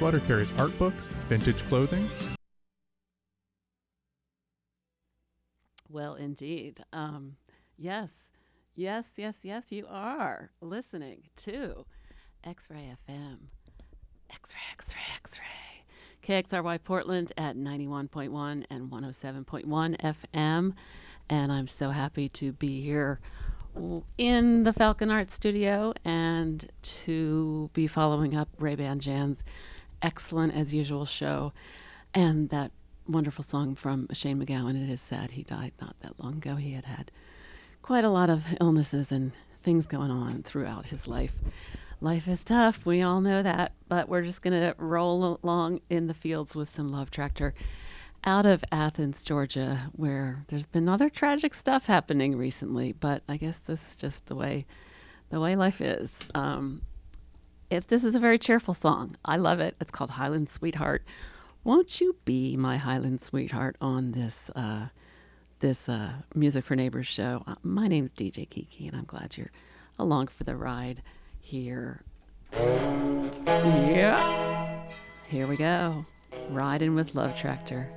Flutter carries art books, vintage clothing. Well, indeed. Um, yes, yes, yes, yes, you are listening to X Ray FM. X Ray, X Ray, X Ray. KXRY Portland at 91.1 and 107.1 FM. And I'm so happy to be here in the Falcon Art Studio and to be following up Ray Ban Jan's excellent, as usual, show and that wonderful song from Shane MacGowan. It is sad he died not that long ago. He had had quite a lot of illnesses and things going on throughout his life. Life is tough, we all know that, but we're just going to roll along in the fields with some Love Tractor out of Athens, Georgia, where there's been other tragic stuff happening recently, but I guess this is just the way the way life is. Um, it, this is a very cheerful song. I love it. It's called Highland Sweetheart. Won't you be my Highland Sweetheart on this uh, this uh, Music for Neighbors show? Uh, my name's DJ Kiki, and I'm glad you're along for the ride here. Yeah. Here we go. Riding with Love Tractor.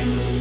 I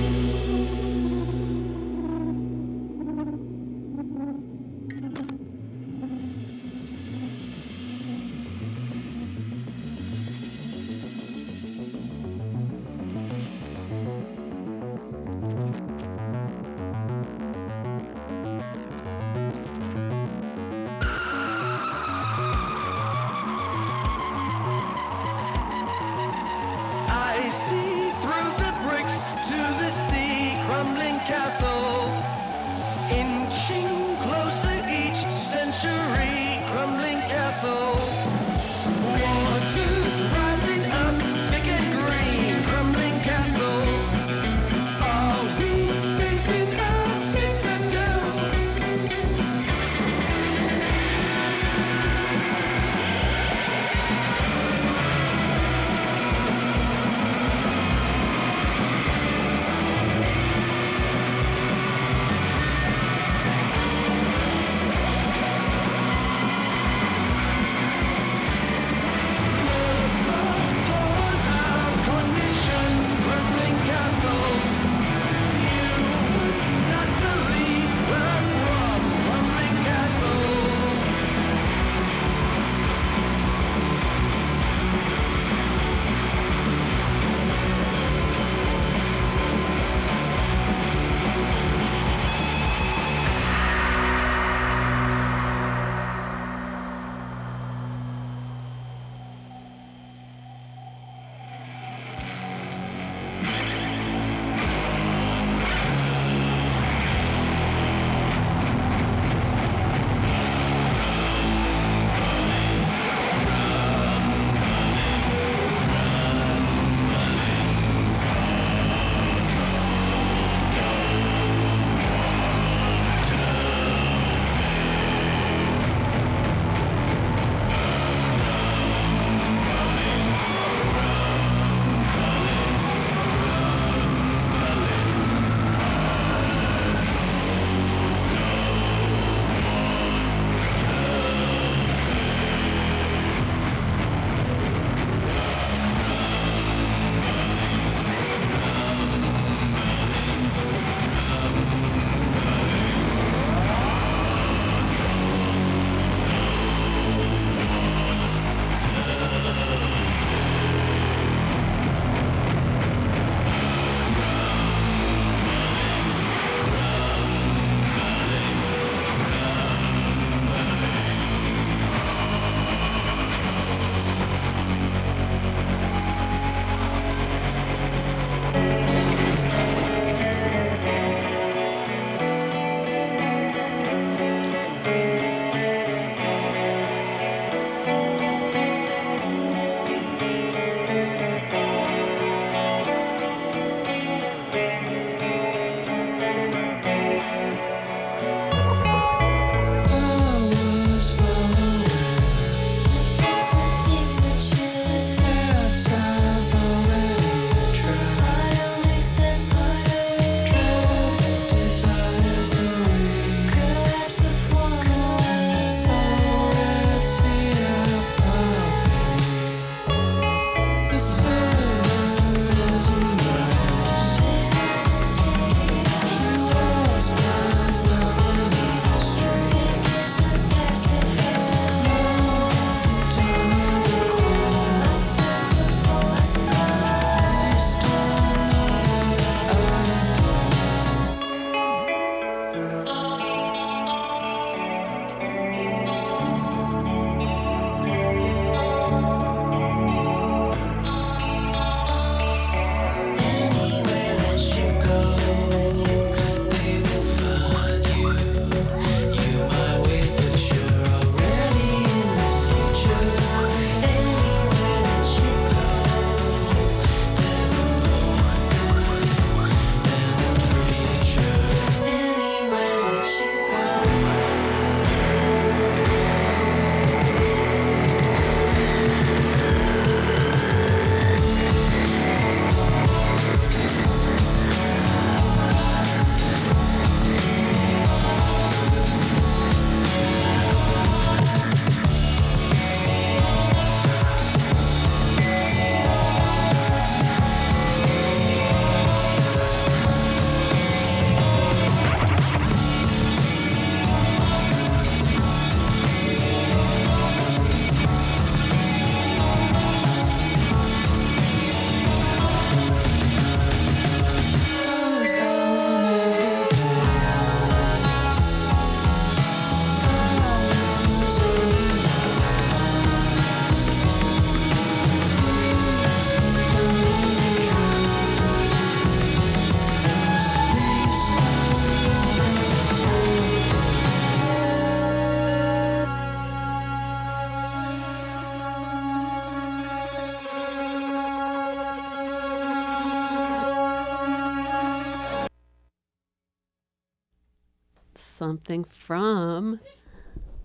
something from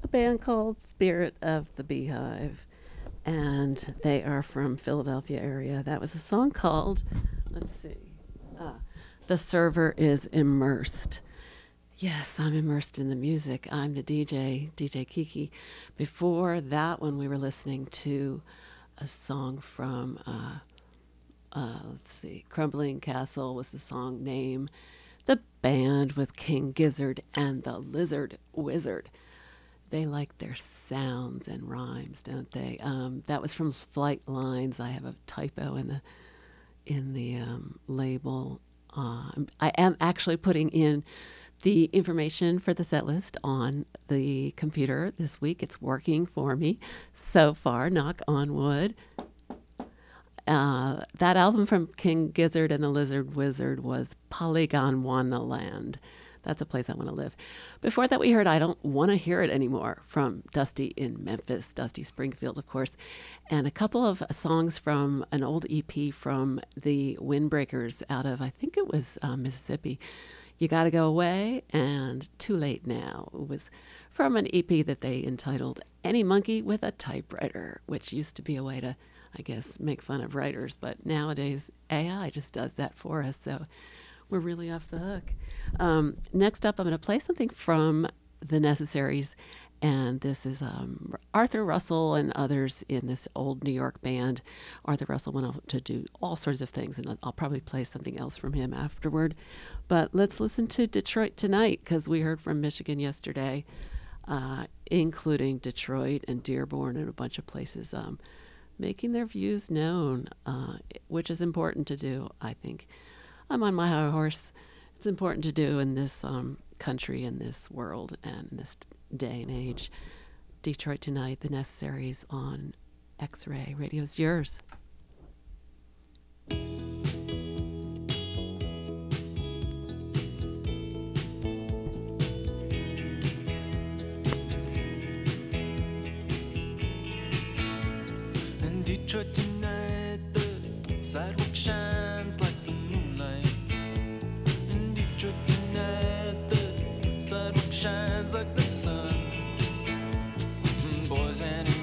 a band called Spirit of the Beehive. And they are from Philadelphia area. That was a song called, let's see, ah, The Server is Immersed. Yes, I'm immersed in the music. I'm the DJ, DJ Kiki. Before that one, we were listening to a song from, uh, uh, let's see, Crumbling Castle was the song name. The band was King Gizzard and the Lizard Wizard. They like their sounds and rhymes, don't they? Um, that was from Flight Lines. I have a typo in the in the um, label. Uh, I am actually putting in the information for the set list on the computer this week. It's working for me so far, knock on wood. Uh, that album from King Gizzard and the Lizard Wizard was Polygondwanaland. That's a place I want to live. Before that, we heard I Don't Want to Hear It Anymore from Dusty in Memphis, Dusty Springfield, of course, and a couple of songs from an old EP from the Windbreakers out of, I think it was uh, Mississippi. You Gotta Go Away and Too Late Now. It was from an EP that they entitled Any Monkey with a Typewriter, which used to be a way to, I guess, make fun of writers, but nowadays AI just does that for us. So we're really off the hook. Um, next up, I'm going to play something from The Necessaries, and this is um, Arthur Russell and others in this old New York band. Arthur Russell went on to do all sorts of things, and I'll probably play something else from him afterward. But let's listen to Detroit tonight because we heard from Michigan yesterday, uh, including Detroit and Dearborn and a bunch of places. Um, making their views known, uh, which is important to do, I think. I'm on my high horse. It's important to do in this um, country, in this world, and in this day and age. Detroit Tonight, The Necessaries on X Ray. Radio is yours. Detroit tonight, the sidewalk shines like the moonlight. In Detroit tonight, the sidewalk shines like the sun. Boys hand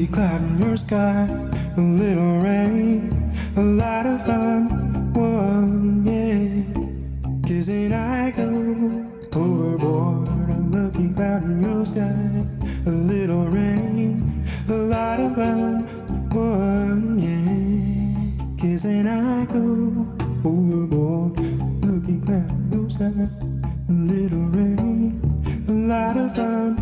lucky cloud in your sky, a little rain, a lot of fun, one, yeah. Kissing I go overboard, a lucky cloud in your sky, a little rain, a lot of fun, one, yeah. Kissing I go overboard, lucky cloud in your sky, a little rain, a lot of fun.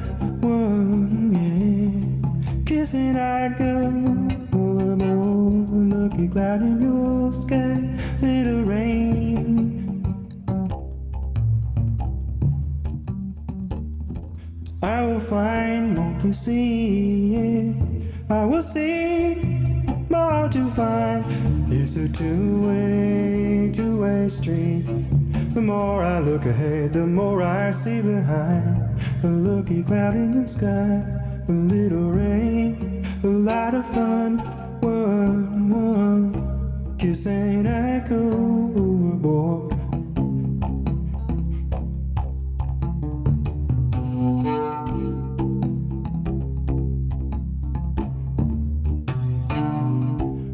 Kissing I go overboard, a lucky cloud in your sky, little rain. I will find more to see. I will see more to find. It's a two-way, two-way street. The more I look ahead, the more I see behind. A lucky cloud in the sky, a little rain, a lot of fun. One, one, kiss and I go overboard.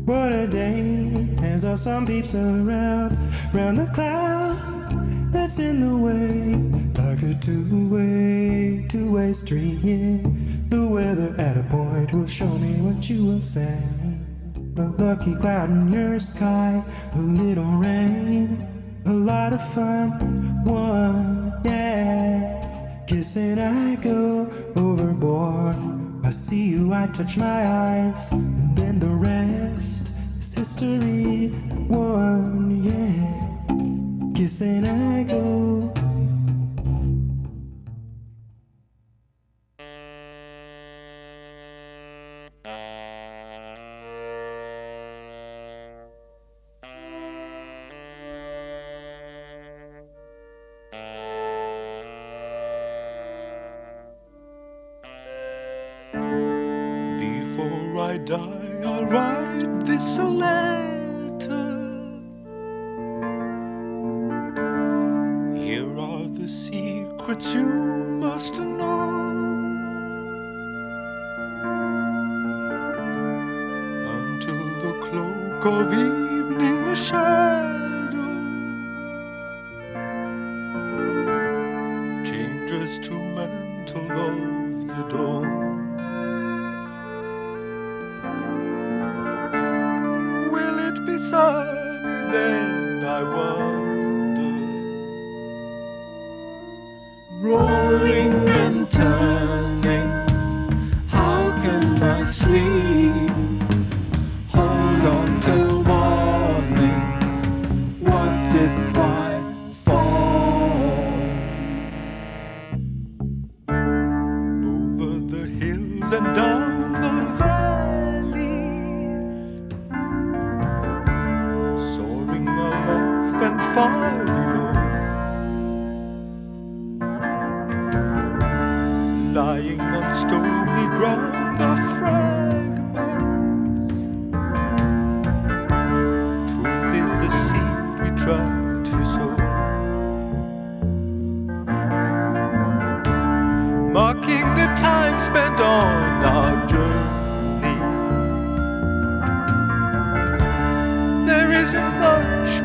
What a day, as all some peeps around, round the cloud that's in the way, like a two-way, two-way street. Yeah, the weather at a point will show me what you will say. A lucky cloud in your sky, a little rain, a lot of fun. One, yeah, kissing I go overboard. I see you, I touch my eyes, and then the rest is history. One, yeah, kissing I go.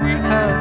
We have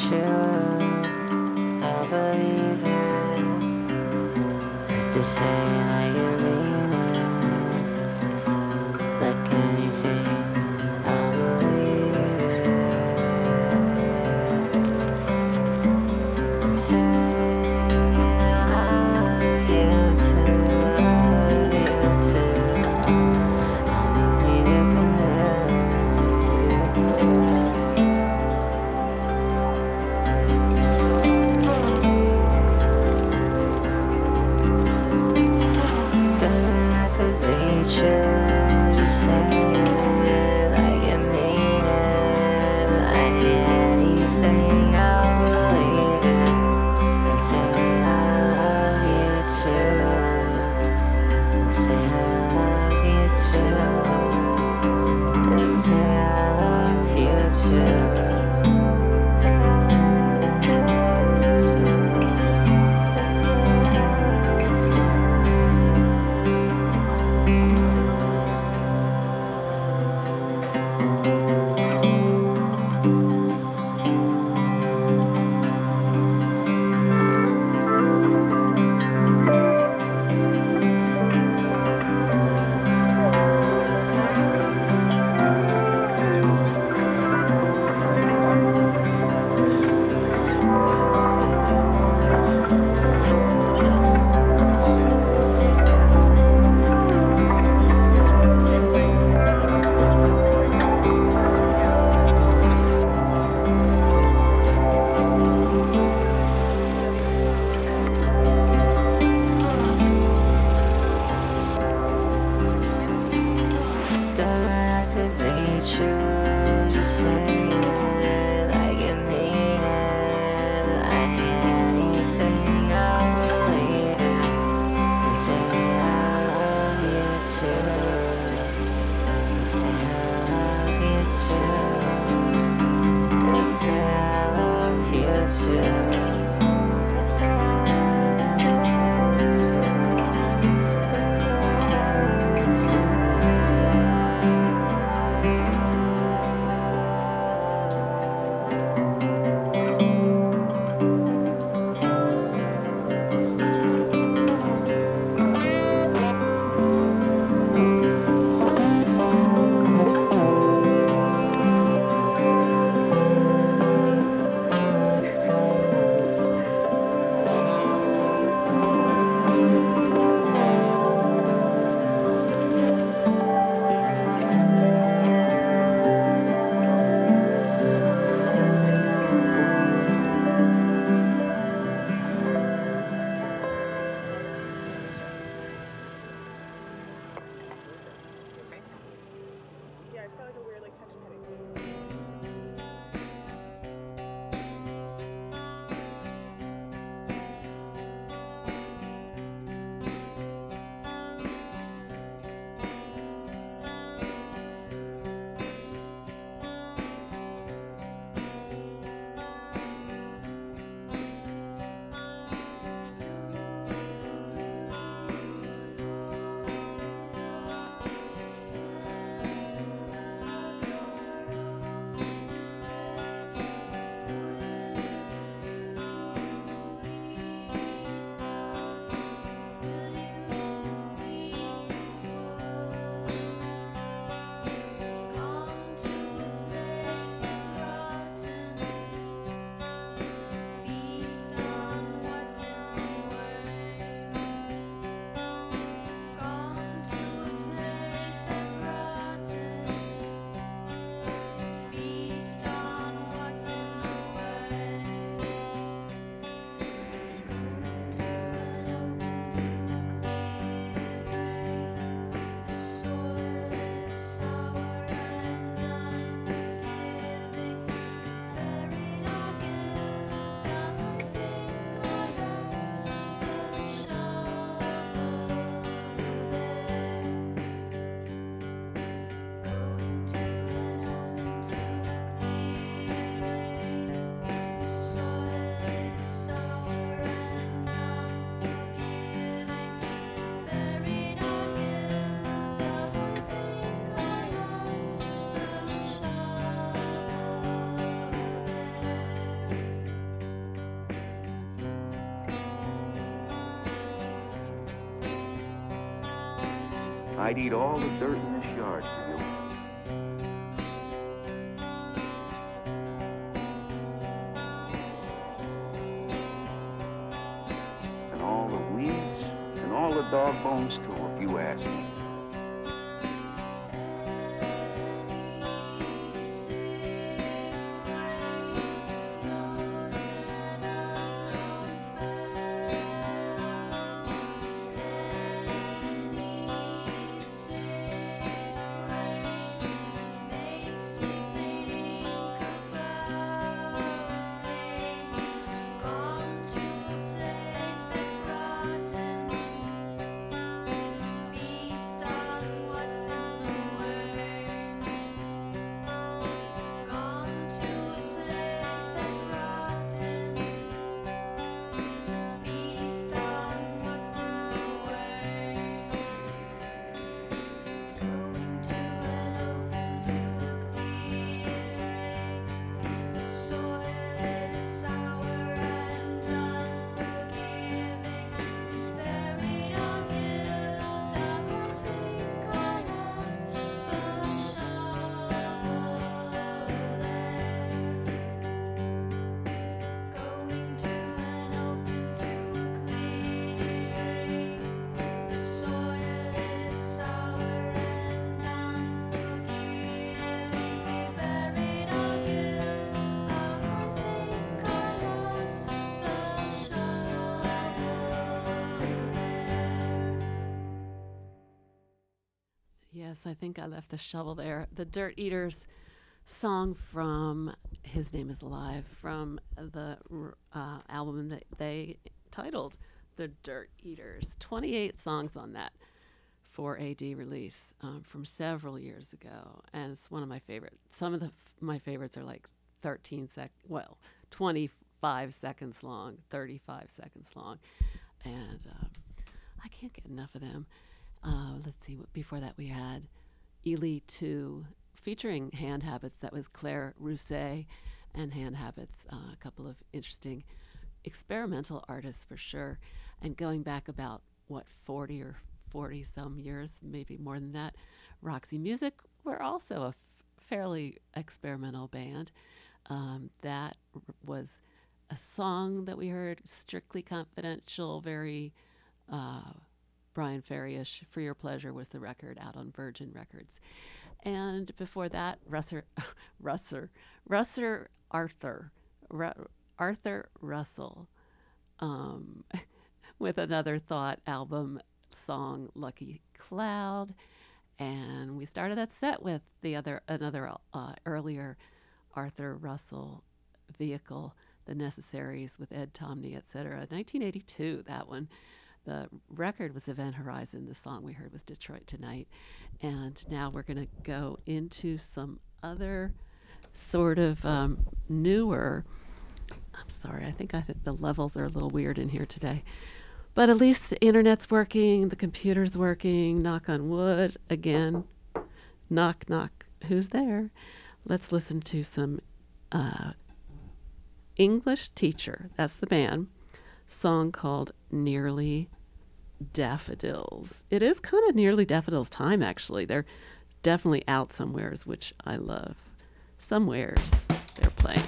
true. I believe it. Just say that I'd eat all the dirt think I left the shovel there. The Dirt Eaters song from His Name is Alive from the uh, album that they titled The Dirt Eaters. 28 songs on that 4AD release um, from several years ago. And it's one of my favorites. Some of the f- my favorites are like 13 sec, well, 25 seconds long, 35 seconds long. And um, I can't get enough of them. Uh, let's see, before that we had Ely 2 featuring Hand Habits. That was Claire Rousay and Hand Habits, uh, a couple of interesting experimental artists for sure. And going back about, what, 40 or 40 some years, maybe more than that, Roxy Music were also a f- fairly experimental band. Um, that r- was a song that we heard, strictly confidential, very uh, Bryan Ferry-ish. For Your Pleasure was the record out on Virgin Records. And before that, Russer, Russer, Russer Arthur, Ru- Arthur Russell, um, with another Thought album song, Lucky Cloud. And we started that set with the other another uh, earlier Arthur Russell vehicle, The Necessaries with Ed Tomney, etc. 1982, that one. The record was Event Horizon. The song we heard was Detroit Tonight. And now we're going to go into some other sort of um, newer. I'm sorry, I think I th- the levels are a little weird in here today. But at least the internet's working, the computer's working, knock on wood again. Knock, knock. Who's there? Let's listen to some uh, English Teacher, that's the band, song called Nearly Daffodils. It is kind of nearly daffodils time, actually. They're definitely out somewheres, which I love. Somewheres they're playing.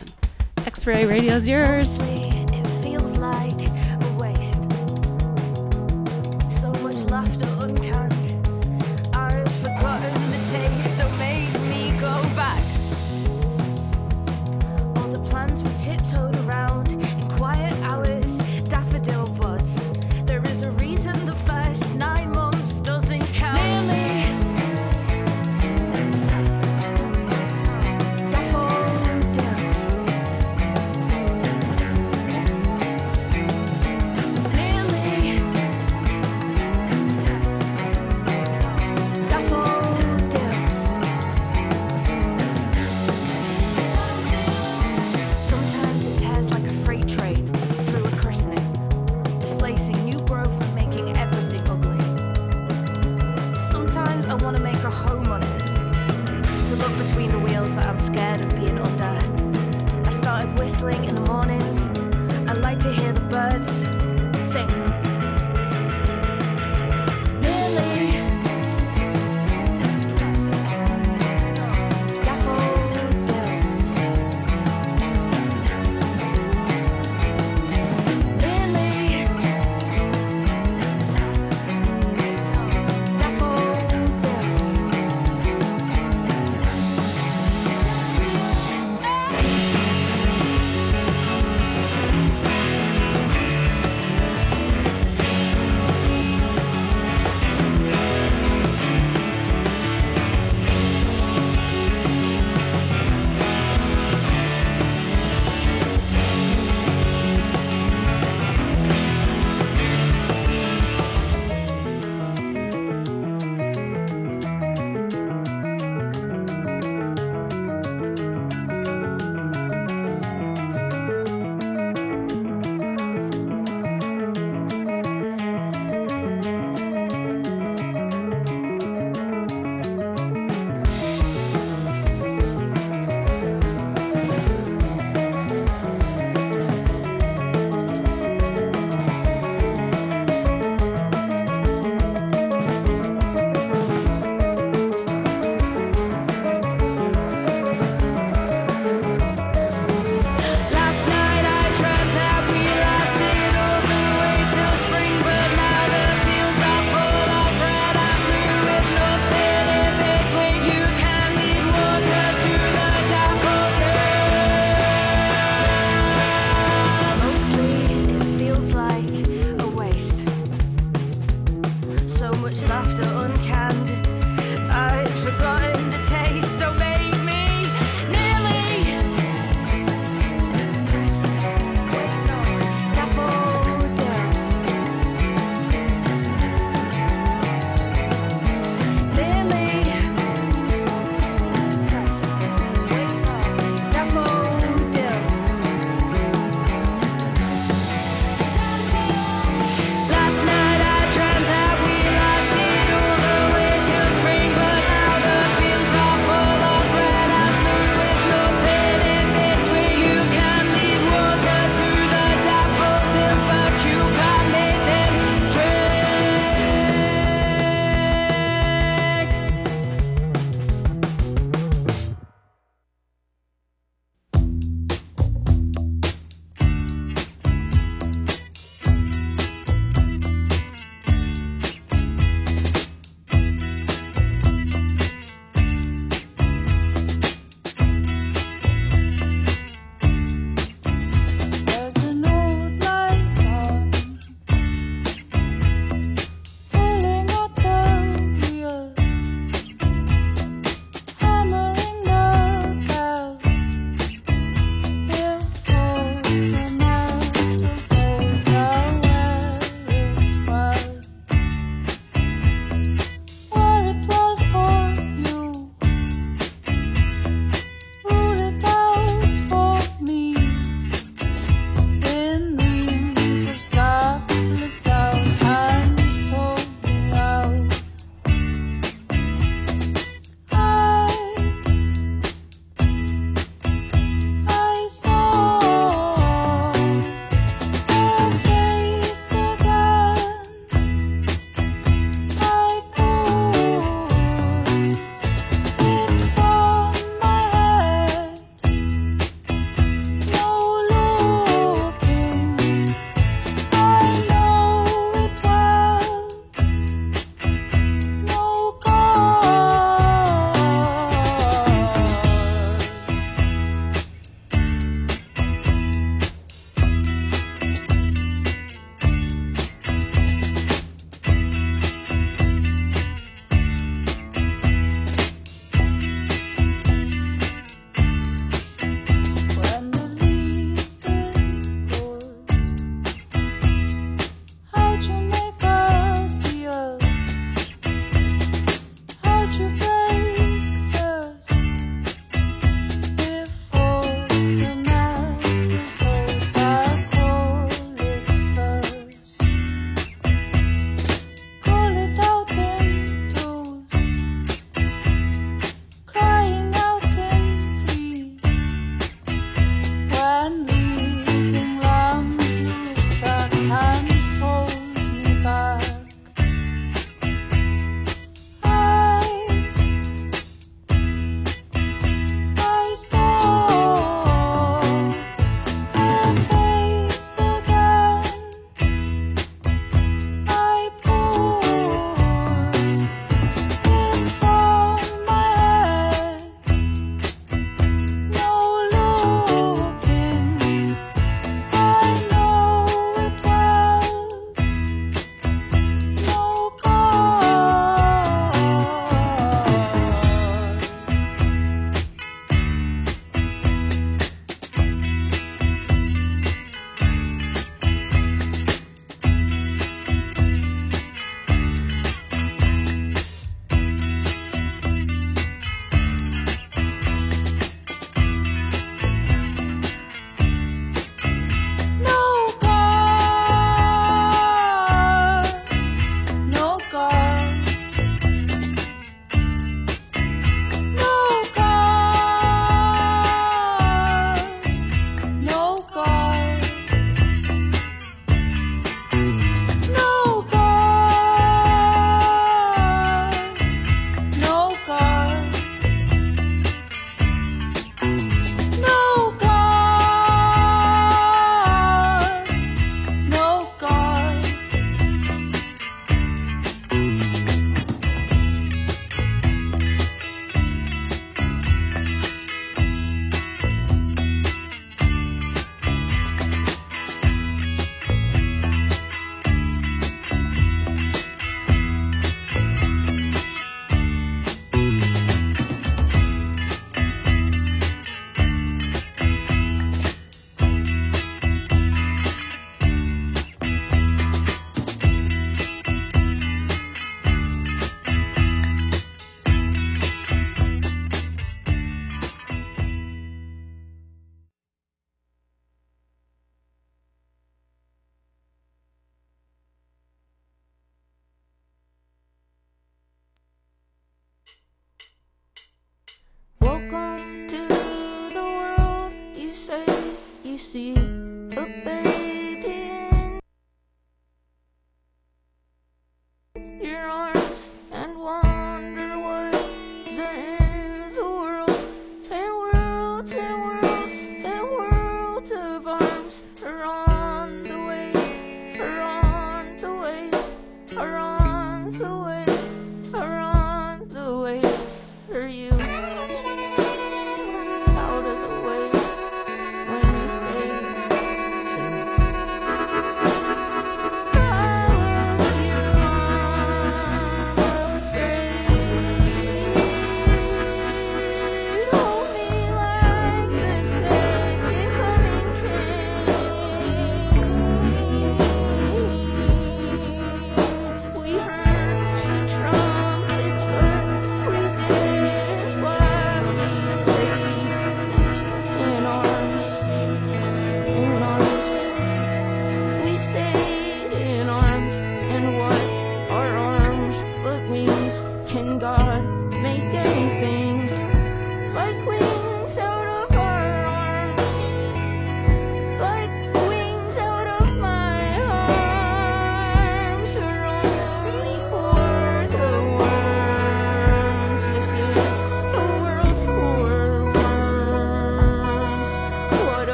X Ray Radio's yours. Mostly it feels like a waste. So much laughter uncanned. I've forgotten the taste that made me go back. All the plans were tiptoed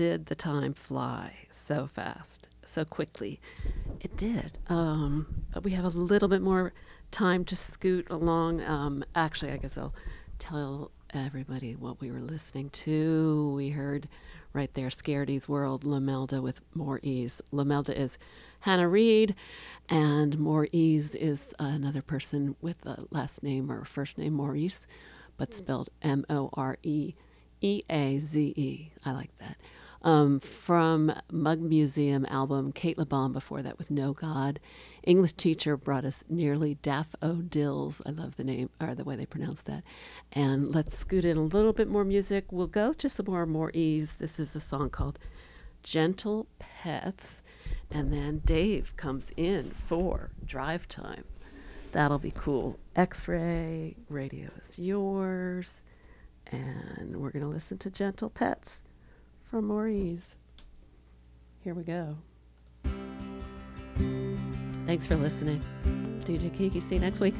did the time fly so fast, so quickly? It did. Um, but we have a little bit more time to scoot along. Um, actually, I guess I'll tell everybody what we were listening to. We heard right there Scaredy's World, Lomelda with More Eaze. Lomelda is Hannah Read, and More Eaze is another person with a last name or first name Maurice, but spelled M O R E E A Z E. I like that. Um, from Mug Museum album, Cate Le Bon before that with No God. English teacher brought us nearly Daffodils. I love the name or the way they pronounce that. And let's scoot in a little bit more music. We'll go to some more More Eaze. This is a song called Gentle Pets. And then Dave comes in for drive time. That'll be cool. X ray radio is yours. And we're going to listen to Gentle Pets from Maurice. Here we go. Thanks for listening. DJ Kiki, see you next week.